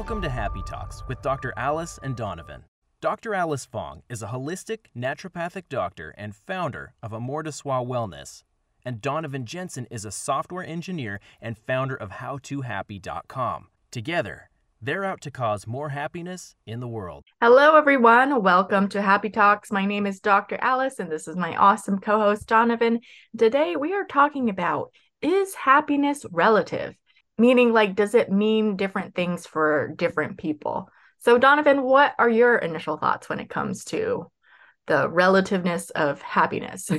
Welcome to Happy Talks with Dr. Alice and Donovan. Dr. Alice Fong is a holistic naturopathic doctor and founder of Amor de Soi Wellness. And Donovan Jensen is a software engineer and founder of HowToHappy.com. Together, they're out to cause more happiness in the world. Hello, everyone. Welcome to Happy Talks. My name is Dr. Alice, and this is my awesome co host, Donovan. Today, we are talking about is happiness relative? Meaning, like, does it mean different things for different people? So, Donovan, what are your initial thoughts when it comes to the relativeness of happiness?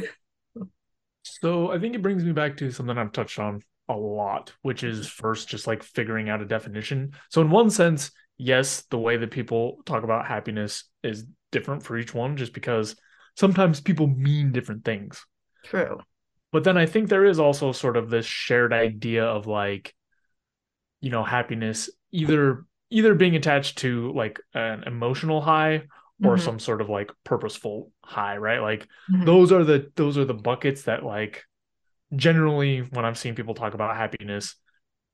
so, I think it brings me back to something I've touched on a lot, which is mm-hmm. first just like figuring out a definition. So, in one sense, yes, the way that people talk about happiness is different for each one, just because sometimes people mean different things. True. But then I think there is also sort of this shared idea of like, you know, happiness either either being attached to like an emotional high or mm-hmm. some sort of like purposeful high, right? Like mm-hmm. those are the those are the buckets that like generally when I'm seeing people talk about happiness,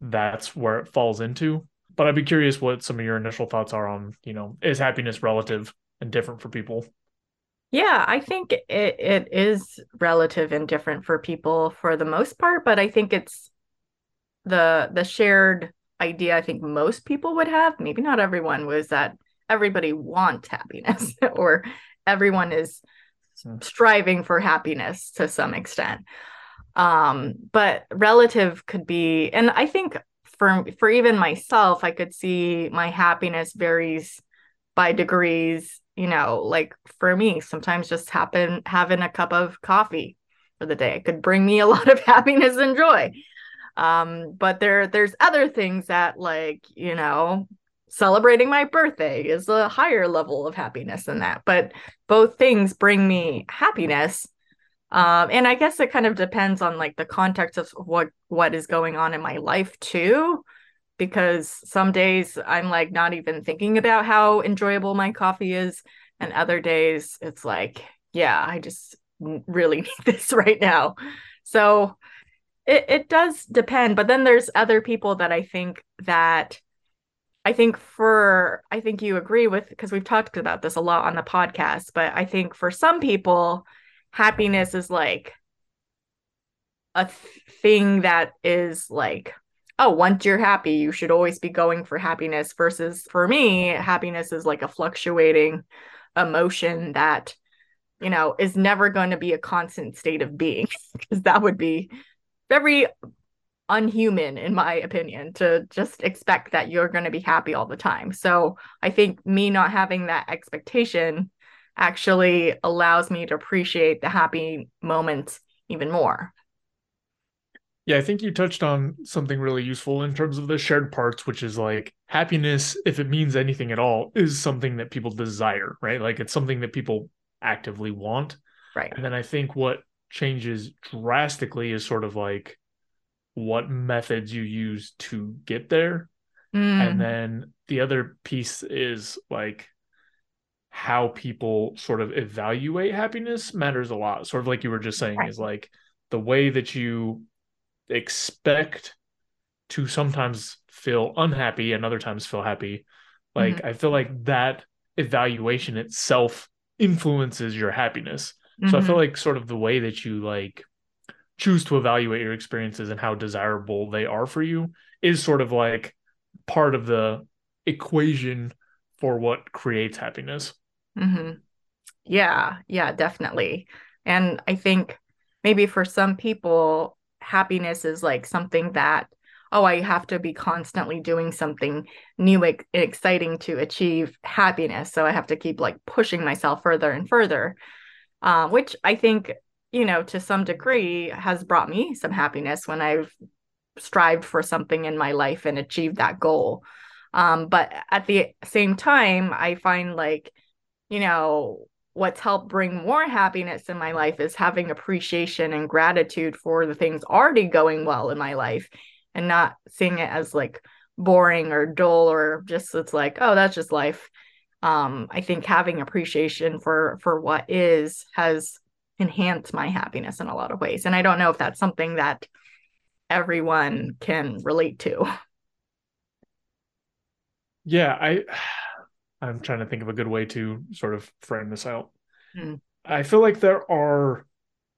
that's where it falls into. But I'd be curious what some of your initial thoughts are on, you know, is happiness relative and different for people? Yeah, I think it, it is relative and different for people for the most part, but I think it's the the shared idea I think most people would have, maybe not everyone, was that everybody wants happiness or everyone is striving for happiness to some extent. Um, but relative could be, and I think for for even myself, I could see my happiness varies by degrees. You know, like for me, sometimes just happen having a cup of coffee for the day could bring me a lot of happiness and joy. Um, but there there's other things that like, you know, celebrating my birthday is a higher level of happiness than that. But both things bring me happiness um and i guess it kind of depends on like the context of what what is going on in my life too because some days i'm like not even thinking about how enjoyable my coffee is and other days it's like yeah i just really need this right now so it, it does depend but then there's other people that i think that i think for i think you agree with because we've talked about this a lot on the podcast but i think for some people happiness is like a thing that is like oh once you're happy you should always be going for happiness versus for me happiness is like a fluctuating emotion that you know is never going to be a constant state of being because that would be very unhuman in my opinion to just expect that you're going to be happy all the time so i think me not having that expectation actually allows me to appreciate the happy moments even more. Yeah, I think you touched on something really useful in terms of the shared parts, which is like happiness, if it means anything at all, is something that people desire, right? Like it's something that people actively want. Right. And then I think what changes drastically is sort of like what methods you use to get there. Mm. And then the other piece is like how people sort of evaluate happiness matters a lot. Sort of like you were just saying, is like the way that you expect to sometimes feel unhappy and other times feel happy. Like mm-hmm. I feel like that evaluation itself influences your happiness. Mm-hmm. So I feel mm-hmm. like sort of the way that you like choose to evaluate your experiences and how desirable they are for you is sort of like part of the equation for what creates happiness. Mm-hmm. Yeah, yeah, definitely. And I think maybe for some people, happiness is like something that, oh, I have to be constantly doing something new and exciting to achieve happiness. So I have to keep like pushing myself further and further, uh, which I think, you know, to some degree has brought me some happiness when I've strived for something in my life and achieved that goal. Um, but at the same time, I find like, you know, what's helped bring more happiness in my life is having appreciation and gratitude for the things already going well in my life and not seeing it as like boring or dull or just it's like oh that's just life um i think having appreciation for for what is has enhanced my happiness in a lot of ways and i don't know if that's something that everyone can relate to Yeah, I I'm trying to think of a good way to sort of frame this out. Mm. I feel like there are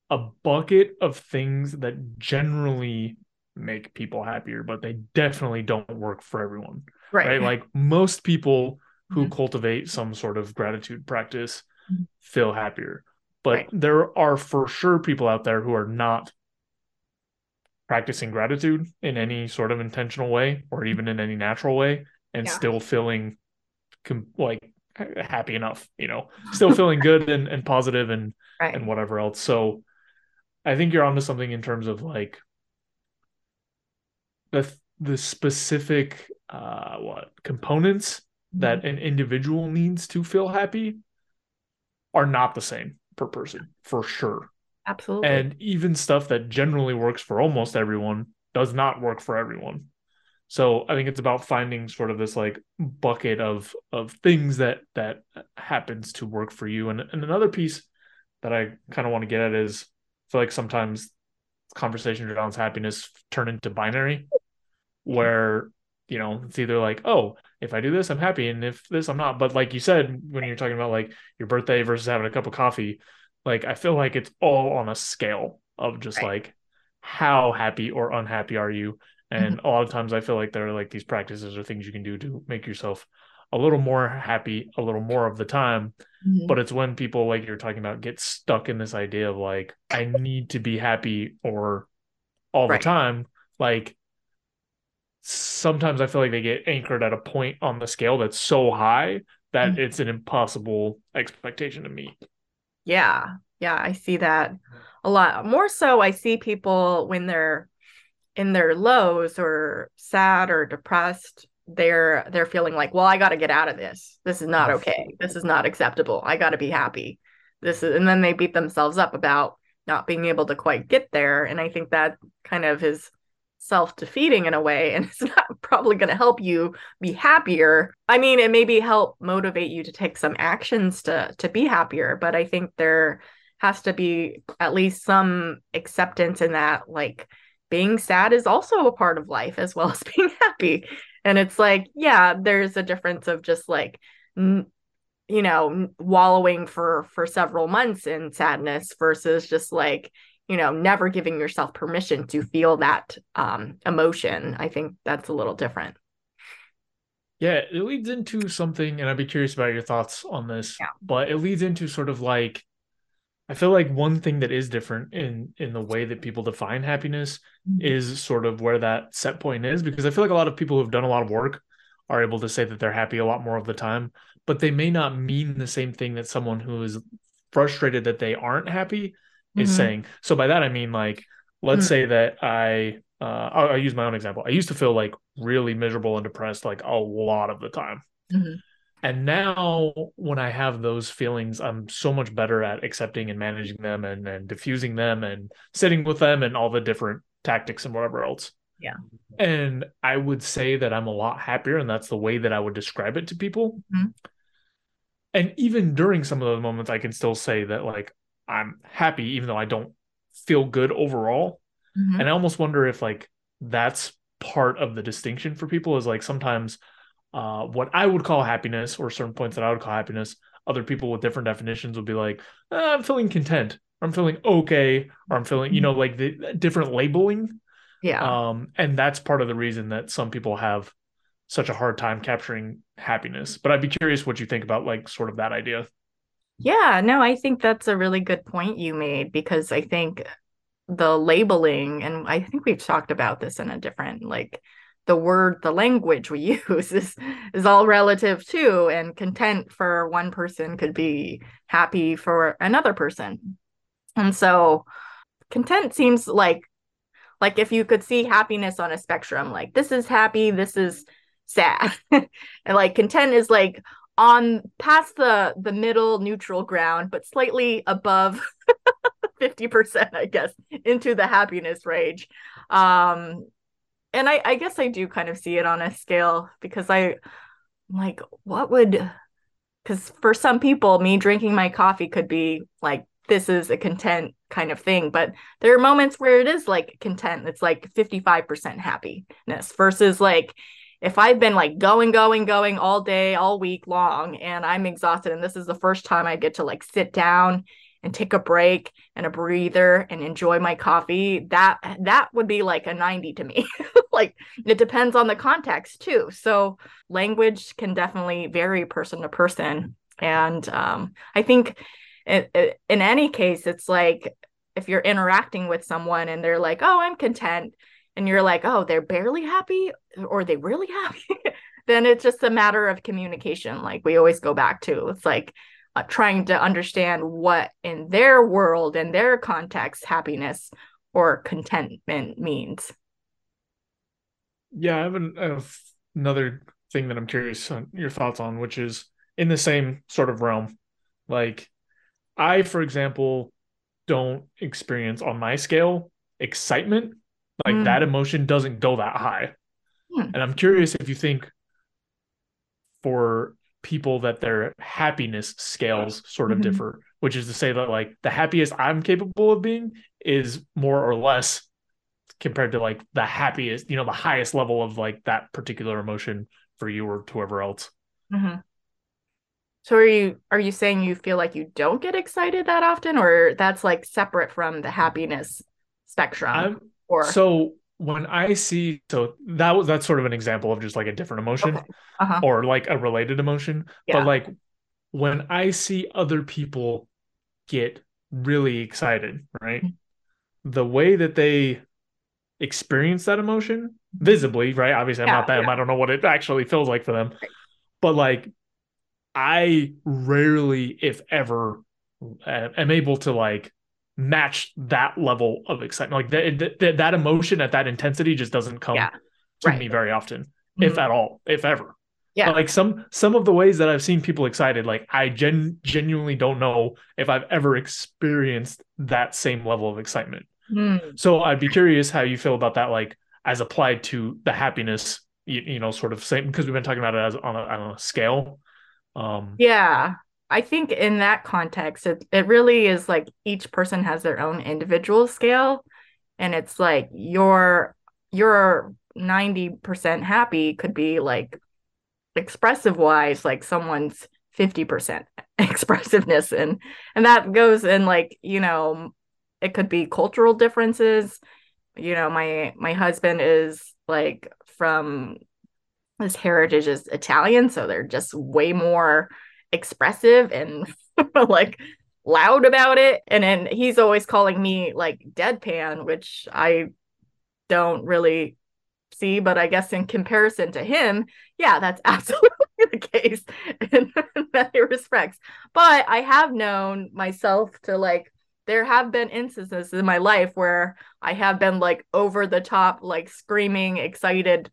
a bucket of things that generally make people happier, but they definitely don't work for everyone. Right. right? Like most people who mm-hmm. cultivate some sort of gratitude practice mm-hmm. feel happier. But right. there are for sure people out there who are not practicing gratitude in any sort of intentional way or even in any natural way and yeah. still feeling com- like happy enough, you know, still feeling good and, and positive and right. and whatever else. So I think you're onto something in terms of like the the specific uh what components. That mm-hmm. an individual needs to feel happy are not the same per person for sure. Absolutely. And even stuff that generally works for almost everyone does not work for everyone. So I think it's about finding sort of this like bucket of of things that that happens to work for you. And and another piece that I kind of want to get at is I feel like sometimes conversations around happiness turn into binary where you know it's either like oh if i do this i'm happy and if this i'm not but like you said when you're talking about like your birthday versus having a cup of coffee like i feel like it's all on a scale of just right. like how happy or unhappy are you and mm-hmm. a lot of times i feel like there are like these practices or things you can do to make yourself a little more happy a little more of the time mm-hmm. but it's when people like you're talking about get stuck in this idea of like i need to be happy or all right. the time like sometimes I feel like they get anchored at a point on the scale that's so high that mm-hmm. it's an impossible expectation to meet. Yeah. Yeah, I see that a lot. More so I see people when they're in their lows or sad or depressed, they're they're feeling like, "Well, I got to get out of this. This is not okay. This is not acceptable. I got to be happy." This is and then they beat themselves up about not being able to quite get there, and I think that kind of is self-defeating in a way and it's not probably going to help you be happier. I mean it maybe help motivate you to take some actions to to be happier but i think there has to be at least some acceptance in that like being sad is also a part of life as well as being happy. And it's like yeah there's a difference of just like n- you know wallowing for for several months in sadness versus just like you know never giving yourself permission to feel that um, emotion i think that's a little different yeah it leads into something and i'd be curious about your thoughts on this yeah. but it leads into sort of like i feel like one thing that is different in in the way that people define happiness mm-hmm. is sort of where that set point is because i feel like a lot of people who've done a lot of work are able to say that they're happy a lot more of the time but they may not mean the same thing that someone who is frustrated that they aren't happy is mm-hmm. saying. So by that I mean like let's mm-hmm. say that I uh I'll, I'll, use my own example. I used to feel like really miserable and depressed like a lot of the time. Mm-hmm. And now when I have those feelings, I'm so much better at accepting and managing them and, and diffusing them and sitting with them and all the different tactics and whatever else. Yeah. And I would say that I'm a lot happier and that's the way that I would describe it to people. Mm-hmm. And even during some of those moments I can still say that like I'm happy even though I don't feel good overall. Mm-hmm. And I almost wonder if like that's part of the distinction for people is like sometimes uh, what I would call happiness or certain points that I would call happiness, other people with different definitions would be like, eh, I'm feeling content, or I'm feeling okay, or I'm feeling, you know, like the different labeling. Yeah. Um, and that's part of the reason that some people have such a hard time capturing happiness. But I'd be curious what you think about like sort of that idea. Yeah, no, I think that's a really good point you made because I think the labeling, and I think we've talked about this in a different, like the word, the language we use is is all relative too. And content for one person could be happy for another person. And so content seems like like if you could see happiness on a spectrum, like this is happy, this is sad. and like content is like on past the the middle neutral ground but slightly above 50% i guess into the happiness range. Um and i i guess i do kind of see it on a scale because i like what would because for some people me drinking my coffee could be like this is a content kind of thing but there are moments where it is like content it's like 55% happiness versus like if I've been like going, going, going all day, all week long, and I'm exhausted, and this is the first time I get to like sit down and take a break and a breather and enjoy my coffee, that that would be like a 90 to me. like it depends on the context too. So language can definitely vary person to person. And um, I think in, in any case, it's like if you're interacting with someone and they're like, oh, I'm content, and you're like, oh, they're barely happy or they really happy, then it's just a matter of communication. Like we always go back to it's like uh, trying to understand what in their world and their context happiness or contentment means. Yeah, I have, an, I have another thing that I'm curious on your thoughts on, which is in the same sort of realm. Like, I, for example, don't experience on my scale excitement like mm. that emotion doesn't go that high. Mm. And I'm curious if you think for people that their happiness scales sort of mm-hmm. differ, which is to say that like the happiest I'm capable of being is more or less compared to like the happiest, you know, the highest level of like that particular emotion for you or whoever else. Mm-hmm. So are you are you saying you feel like you don't get excited that often, or that's like separate from the happiness spectrum? I'm, or so when I see so that was that's sort of an example of just like a different emotion okay. uh-huh. or like a related emotion. Yeah. But like when I see other people get really excited, right? Mm-hmm. The way that they experience that emotion visibly, right? Obviously, I'm yeah, not them. Yeah. I don't know what it actually feels like for them. Right. But like I rarely, if ever, am able to like match that level of excitement. Like that, that, that emotion at that intensity just doesn't come yeah. to right. me very often, mm-hmm. if at all, if ever. Yeah. But like some some of the ways that I've seen people excited, like I gen genuinely don't know if I've ever experienced that same level of excitement. Mm. So I'd be curious how you feel about that, like as applied to the happiness, you, you know, sort of same because we've been talking about it as on a, on a scale. Um, yeah, I think in that context, it, it really is like each person has their own individual scale. And it's like your your 90% happy could be like expressive wise, like someone's 50% expressiveness. And and that goes in like, you know, it could be cultural differences. You know, my my husband is like from his heritage is Italian, so they're just way more expressive and like loud about it. And then he's always calling me like deadpan, which I don't really see, but I guess in comparison to him, yeah, that's absolutely the case in many respects. But I have known myself to like there have been instances in my life where I have been like over the top, like screaming, excited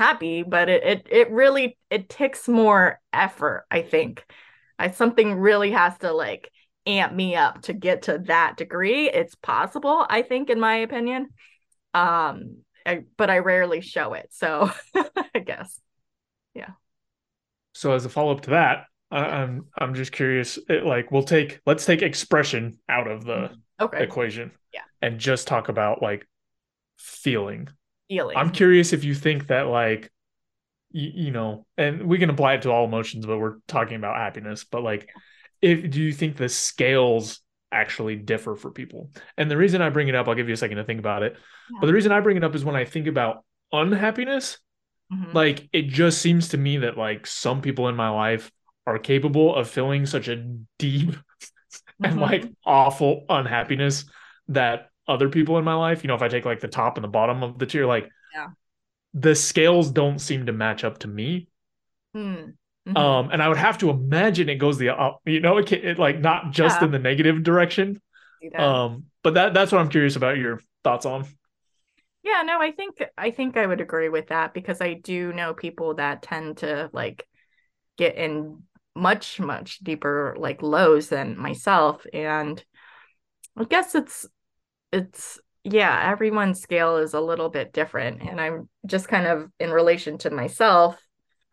happy but it it, it really it takes more effort i think. I, something really has to like amp me up to get to that degree. It's possible i think in my opinion. Um I, but i rarely show it so i guess. Yeah. So as a follow-up to that I'm I'm just curious. It, like, we'll take let's take expression out of the mm-hmm. okay. equation, yeah, and just talk about like feeling feeling. I'm curious if you think that like you, you know, and we can apply it to all emotions, but we're talking about happiness. But like, if do you think the scales actually differ for people? And the reason I bring it up, I'll give you a second to think about it. Yeah. But the reason I bring it up is when I think about unhappiness, mm-hmm. like it just seems to me that like some people in my life are capable of feeling such a deep mm-hmm. and like awful unhappiness that other people in my life, you know, if I take like the top and the bottom of the tier, like yeah. the scales don't seem to match up to me. Mm. Mm-hmm. Um, and I would have to imagine it goes the up, you know, it, can, it like not just yeah. in the negative direction. Um, but that that's what I'm curious about your thoughts on. Yeah, no, I think I think I would agree with that because I do know people that tend to like get in much much deeper like lows than myself and I guess it's it's yeah, everyone's scale is a little bit different. And I'm just kind of in relation to myself.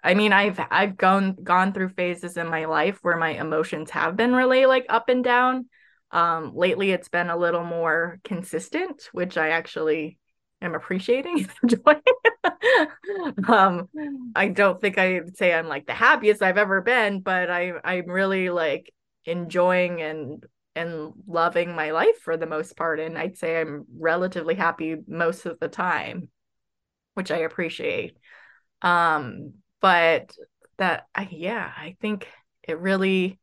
I mean, I've I've gone gone through phases in my life where my emotions have been really like up and down. Um, lately it's been a little more consistent, which I actually am appreciating enjoying um i don't think i'd say i'm like the happiest i've ever been but i i'm really like enjoying and and loving my life for the most part and i'd say i'm relatively happy most of the time which i appreciate. Um but that I yeah i think it really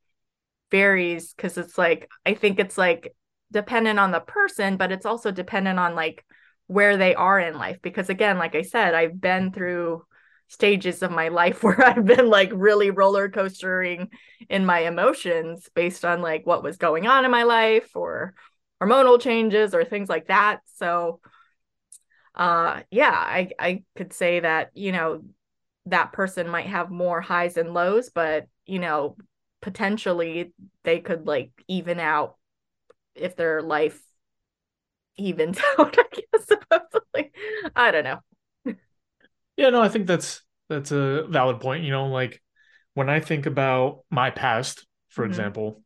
varies because it's like i think it's like dependent on the person but it's also dependent on like where they are in life because again like i said i've been through stages of my life where i've been like really roller coastering in my emotions based on like what was going on in my life or hormonal changes or things like that so uh yeah i i could say that you know that person might have more highs and lows but you know potentially they could like even out if their life evens out, I guess supposedly. I don't know. Yeah, no, I think that's that's a valid point. You know, like when I think about my past, for mm-hmm. example,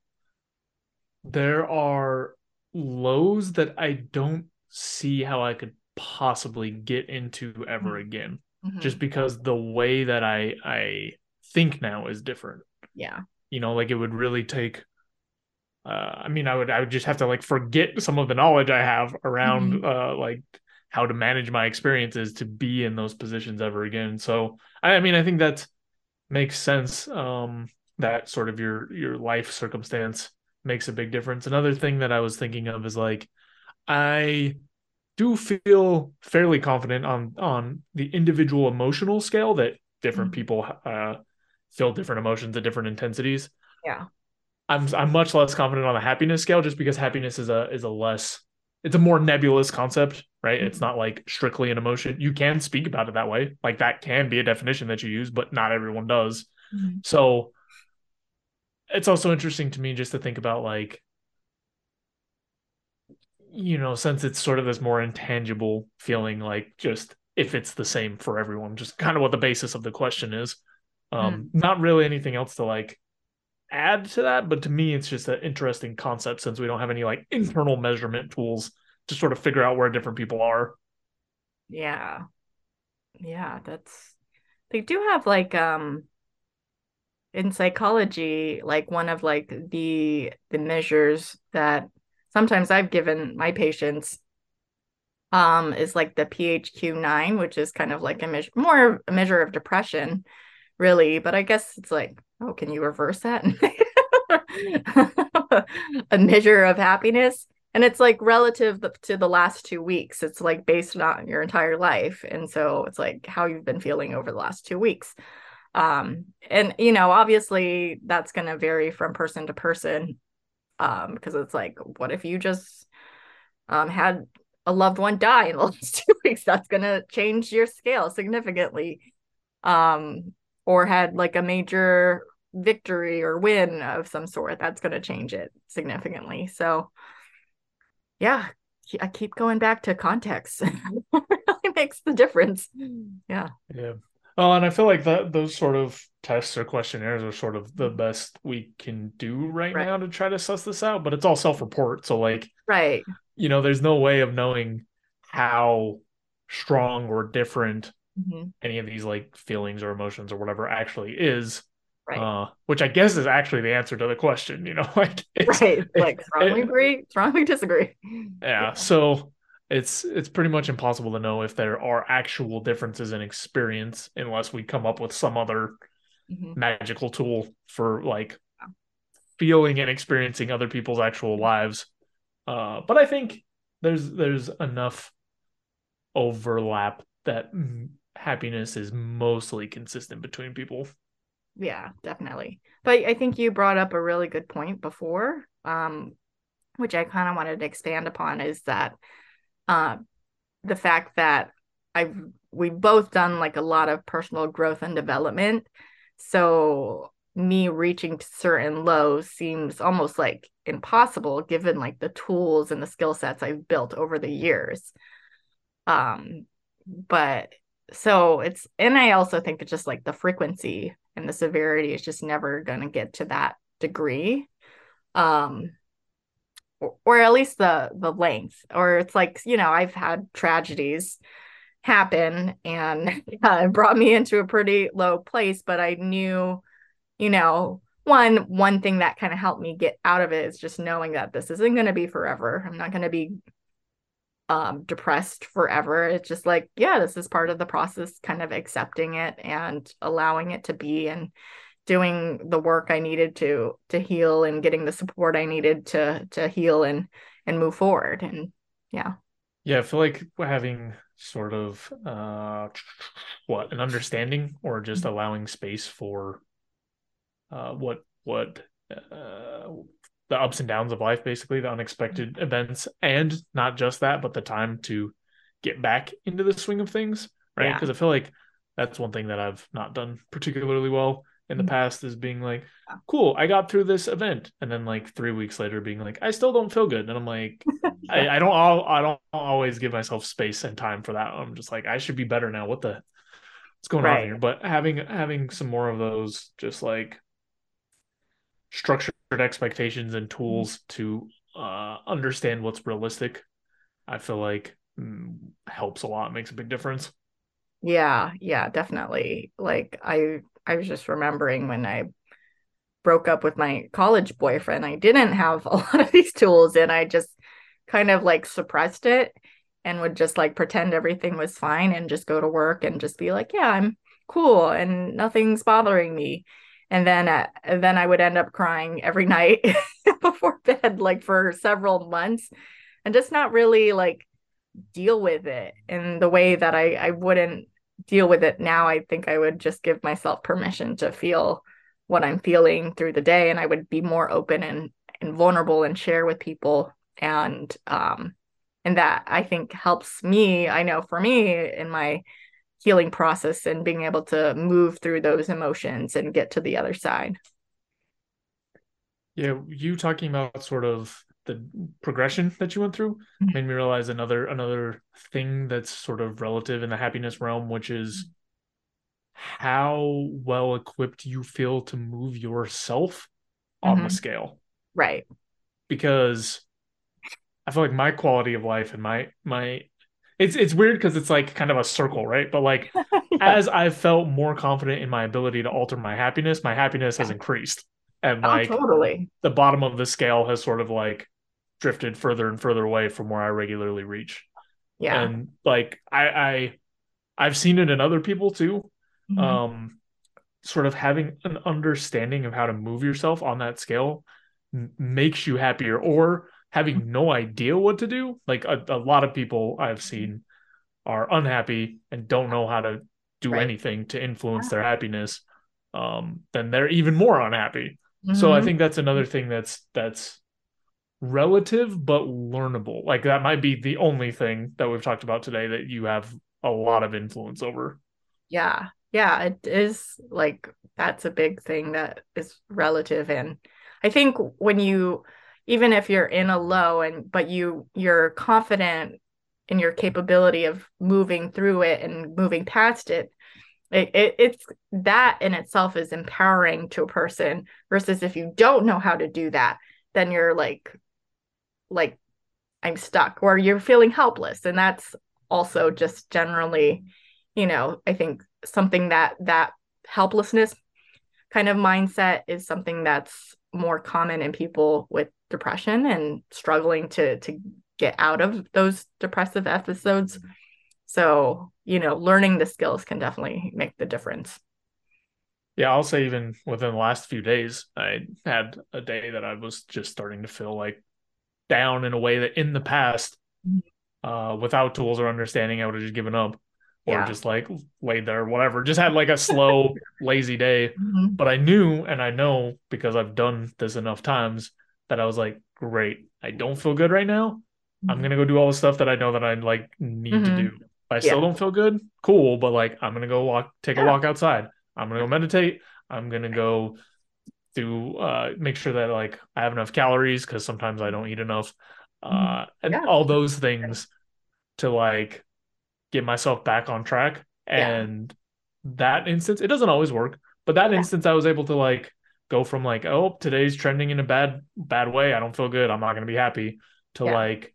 there are lows that I don't see how I could possibly get into ever mm-hmm. again. Mm-hmm. Just because the way that I I think now is different. Yeah. You know, like it would really take uh, I mean, I would I would just have to like forget some of the knowledge I have around mm-hmm. uh, like how to manage my experiences to be in those positions ever again. So I, mean, I think that makes sense. Um, that sort of your your life circumstance makes a big difference. Another thing that I was thinking of is like I do feel fairly confident on on the individual emotional scale that different mm-hmm. people uh, feel different emotions at different intensities. Yeah. I'm I'm much less confident on the happiness scale just because happiness is a is a less it's a more nebulous concept, right? Mm-hmm. It's not like strictly an emotion. You can speak about it that way. Like that can be a definition that you use, but not everyone does. Mm-hmm. So it's also interesting to me just to think about like you know, since it's sort of this more intangible feeling like just if it's the same for everyone, just kind of what the basis of the question is. Um, mm. not really anything else to like add to that, but to me, it's just an interesting concept since we don't have any like internal measurement tools to sort of figure out where different people are. Yeah. Yeah, that's they do have like um in psychology like one of like the the measures that sometimes I've given my patients um is like the PHQ-9 which is kind of like a measure more a measure of depression really but I guess it's like oh, can you reverse that? a measure of happiness. And it's like relative to the last two weeks. It's like based on your entire life. And so it's like how you've been feeling over the last two weeks. Um, and you know, obviously that's gonna vary from person to person. Um, because it's like, what if you just um had a loved one die in the last two weeks? That's gonna change your scale significantly. Um, or had like a major victory or win of some sort that's going to change it significantly so yeah i keep going back to context it really makes the difference yeah yeah Oh, and i feel like that those sort of tests or questionnaires are sort of the mm-hmm. best we can do right, right. now to try to suss this out but it's all self-report so like right you know there's no way of knowing how strong or different mm-hmm. any of these like feelings or emotions or whatever actually is right. Uh, which i guess is actually the answer to the question you know like right. like strongly it, agree strongly disagree. Yeah, yeah so it's it's pretty much impossible to know if there are actual differences in experience unless we come up with some other mm-hmm. magical tool for like feeling and experiencing other people's actual lives. Uh, but i think there's there's enough overlap that happiness is mostly consistent between people. Yeah, definitely. But I think you brought up a really good point before, um, which I kind of wanted to expand upon is that uh, the fact that I've we've both done like a lot of personal growth and development. So me reaching to certain lows seems almost like impossible given like the tools and the skill sets I've built over the years. Um, but so it's and i also think it's just like the frequency and the severity is just never going to get to that degree. Um or, or at least the the length or it's like you know i've had tragedies happen and uh, it brought me into a pretty low place but i knew you know one one thing that kind of helped me get out of it is just knowing that this isn't going to be forever. I'm not going to be um depressed forever. It's just like yeah this is part of the process kind of accepting it and allowing it to be and doing the work i needed to to heal and getting the support i needed to to heal and and move forward. And yeah. Yeah i feel like having sort of uh what an understanding or just mm-hmm. allowing space for uh what what uh the ups and downs of life, basically the unexpected events, and not just that, but the time to get back into the swing of things, right? Because yeah. I feel like that's one thing that I've not done particularly well in the mm-hmm. past is being like, cool, I got through this event, and then like three weeks later being like, I still don't feel good, and I'm like, yeah. I, I, don't, I don't always give myself space and time for that. I'm just like, I should be better now. What the, what's going right. on here? But having having some more of those, just like structured expectations and tools to uh, understand what's realistic, I feel like mm, helps a lot, makes a big difference. Yeah, yeah, definitely. Like I I was just remembering when I broke up with my college boyfriend, I didn't have a lot of these tools and I just kind of like suppressed it and would just like pretend everything was fine and just go to work and just be like, yeah, I'm cool and nothing's bothering me and then uh, then I would end up crying every night before bed like for several months and just not really like deal with it in the way that I I wouldn't deal with it now. I think I would just give myself permission to feel what I'm feeling through the day and I would be more open and and vulnerable and share with people. And um and that I think helps me I know for me in my healing process and being able to move through those emotions and get to the other side. Yeah, you talking about sort of the progression that you went through mm-hmm. made me realize another another thing that's sort of relative in the happiness realm, which is how well equipped you feel to move yourself on mm-hmm. the scale. Right. Because I feel like my quality of life and my my it's it's weird because it's like kind of a circle, right? But like yeah. as I've felt more confident in my ability to alter my happiness, my happiness has increased. And oh, like totally the bottom of the scale has sort of like drifted further and further away from where I regularly reach. Yeah. And like I I I've seen it in other people too. Mm-hmm. Um sort of having an understanding of how to move yourself on that scale m- makes you happier or having no idea what to do. Like a, a lot of people I've seen are unhappy and don't know how to do right. anything to influence yeah. their happiness. Um, then they're even more unhappy. Mm-hmm. So I mm-hmm. think that's another thing that's that's relative but learnable. Like that might be the only thing that we've talked about today that you have a lot of influence over. Yeah. Yeah, it is like that's a big thing that is relative and I think when you even if you're in a low and but you you're confident in your capability of moving through it and moving past it, it, it it's that in itself is empowering to a person versus if you don't know how to do that then you're like like i'm stuck or you're feeling helpless. And that's also just generally you know i think something that that helplessness kind of mindset is something that's more common in people with depression and struggling to to get out of those depressive episodes so you know learning the skills can definitely make the difference yeah i'll say even within the last few days i had a day that i was just starting to feel like down in a way that in the past mm-hmm. uh, without tools or understanding i would have just given up or yeah. just like laid there whatever just had like a slow lazy day mm-hmm. but i knew and i know because i've done this enough times that I was like, great, I don't feel good right now. Mm-hmm. I'm gonna go do all the stuff that I know that I like need mm-hmm. to do. If I yeah. still don't feel good, cool. But like, I'm gonna go walk, take yeah. a walk outside. I'm gonna go meditate. I'm gonna go do uh make sure that like I have enough calories because sometimes I don't eat enough. Uh mm-hmm. and yeah. all those things to like get myself back on track. And that instance, it doesn't always work, but that instance I was able to like go from like, oh, today's trending in a bad bad way. I don't feel good. I'm not gonna be happy. To yeah. like,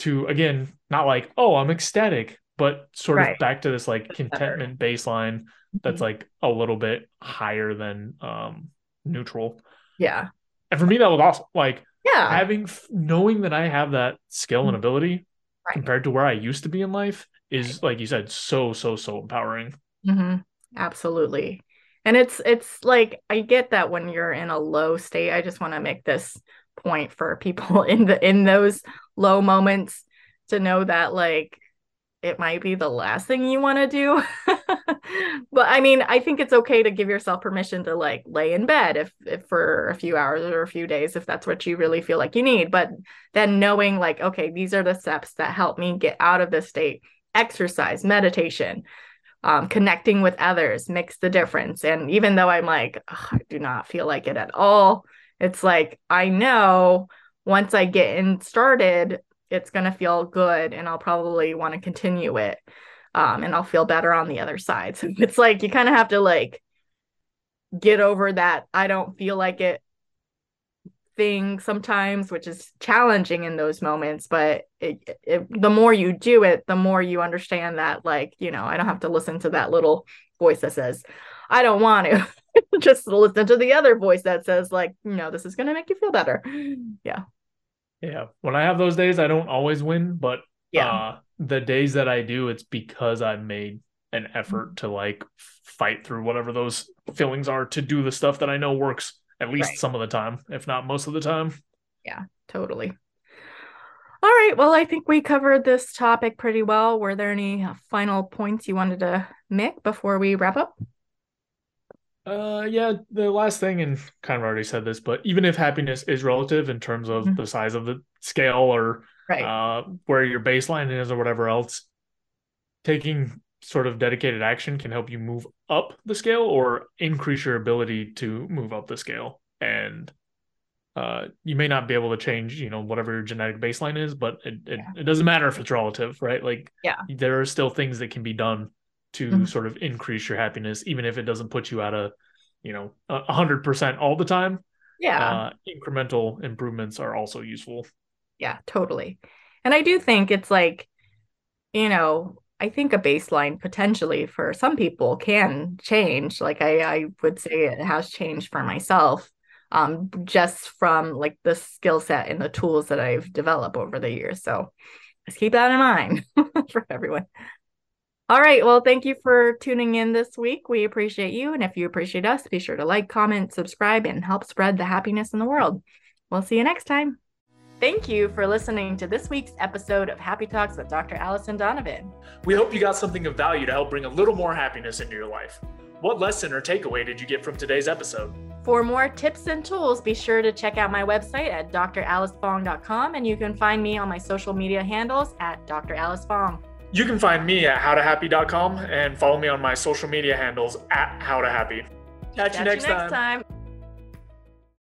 to again, not like, oh, I'm ecstatic, but sort right. of back to this like contentment baseline that's mm-hmm. like a little bit higher than um neutral. Yeah. And for me, that was awesome. Like, yeah, having knowing that I have that skill and mm-hmm. ability right. compared to where I used to be in life is, right. like you said, so so so empowering. Mm-hmm. Absolutely. And it's it's like I get that when you're in a low state. I just want to make this point for people in the in those low moments to know that like it might be the last thing you want to do. but I mean, I think it's okay to give yourself permission to like lay in bed if, if for a few hours or a few days if that's what you really feel like you need. But then knowing like, okay, these are the steps that help me get out of this state. Exercise, meditation, um, connecting with others makes the difference. And even though I'm like, I do not feel like it at all, it's like I know once I get in started, it's going to feel good and I'll probably want to continue it. Um, and I'll feel better on the other side. So it's like you kind of have to like get over that I don't feel like it thing sometimes, which is challenging in those moments. But it, it, the more you do it, the more you understand that, like, you know, I don't have to listen to that little voice that says, I don't want to. Just listen to the other voice that says, like, you know, this is going to make you feel better. Yeah. Yeah. When I have those days, I don't always win, but yeah. Uh, the days that I do, it's because I've made an effort to like fight through whatever those feelings are to do the stuff that I know works at least right. some of the time, if not most of the time. Yeah, totally. All right. Well, I think we covered this topic pretty well. Were there any final points you wanted to make before we wrap up? Uh, yeah, the last thing, and kind of already said this, but even if happiness is relative in terms of mm-hmm. the size of the scale or right. uh, where your baseline is or whatever else, taking sort of dedicated action can help you move up the scale or increase your ability to move up the scale. And uh, you may not be able to change, you know, whatever your genetic baseline is, but it, it, yeah. it doesn't matter if it's relative, right? Like, yeah, there are still things that can be done to mm-hmm. sort of increase your happiness, even if it doesn't put you at a, you know, a hundred percent all the time. Yeah. Uh, incremental improvements are also useful. Yeah, totally. And I do think it's like, you know, I think a baseline potentially for some people can change. Like I, I would say it has changed for myself, um, just from like the skill set and the tools that I've developed over the years. So just keep that in mind for everyone. All right. Well, thank you for tuning in this week. We appreciate you. And if you appreciate us, be sure to like, comment, subscribe, and help spread the happiness in the world. We'll see you next time. Thank you for listening to this week's episode of Happy Talks with Dr. Alice and Donovan. We hope you got something of value to help bring a little more happiness into your life. What lesson or takeaway did you get from today's episode? For more tips and tools, be sure to check out my website at dralicefong.com and you can find me on my social media handles at Dr. Alice Fong. You can find me at howtohappy.com and follow me on my social media handles at howtohappy. Catch, Catch you next, you next time. time.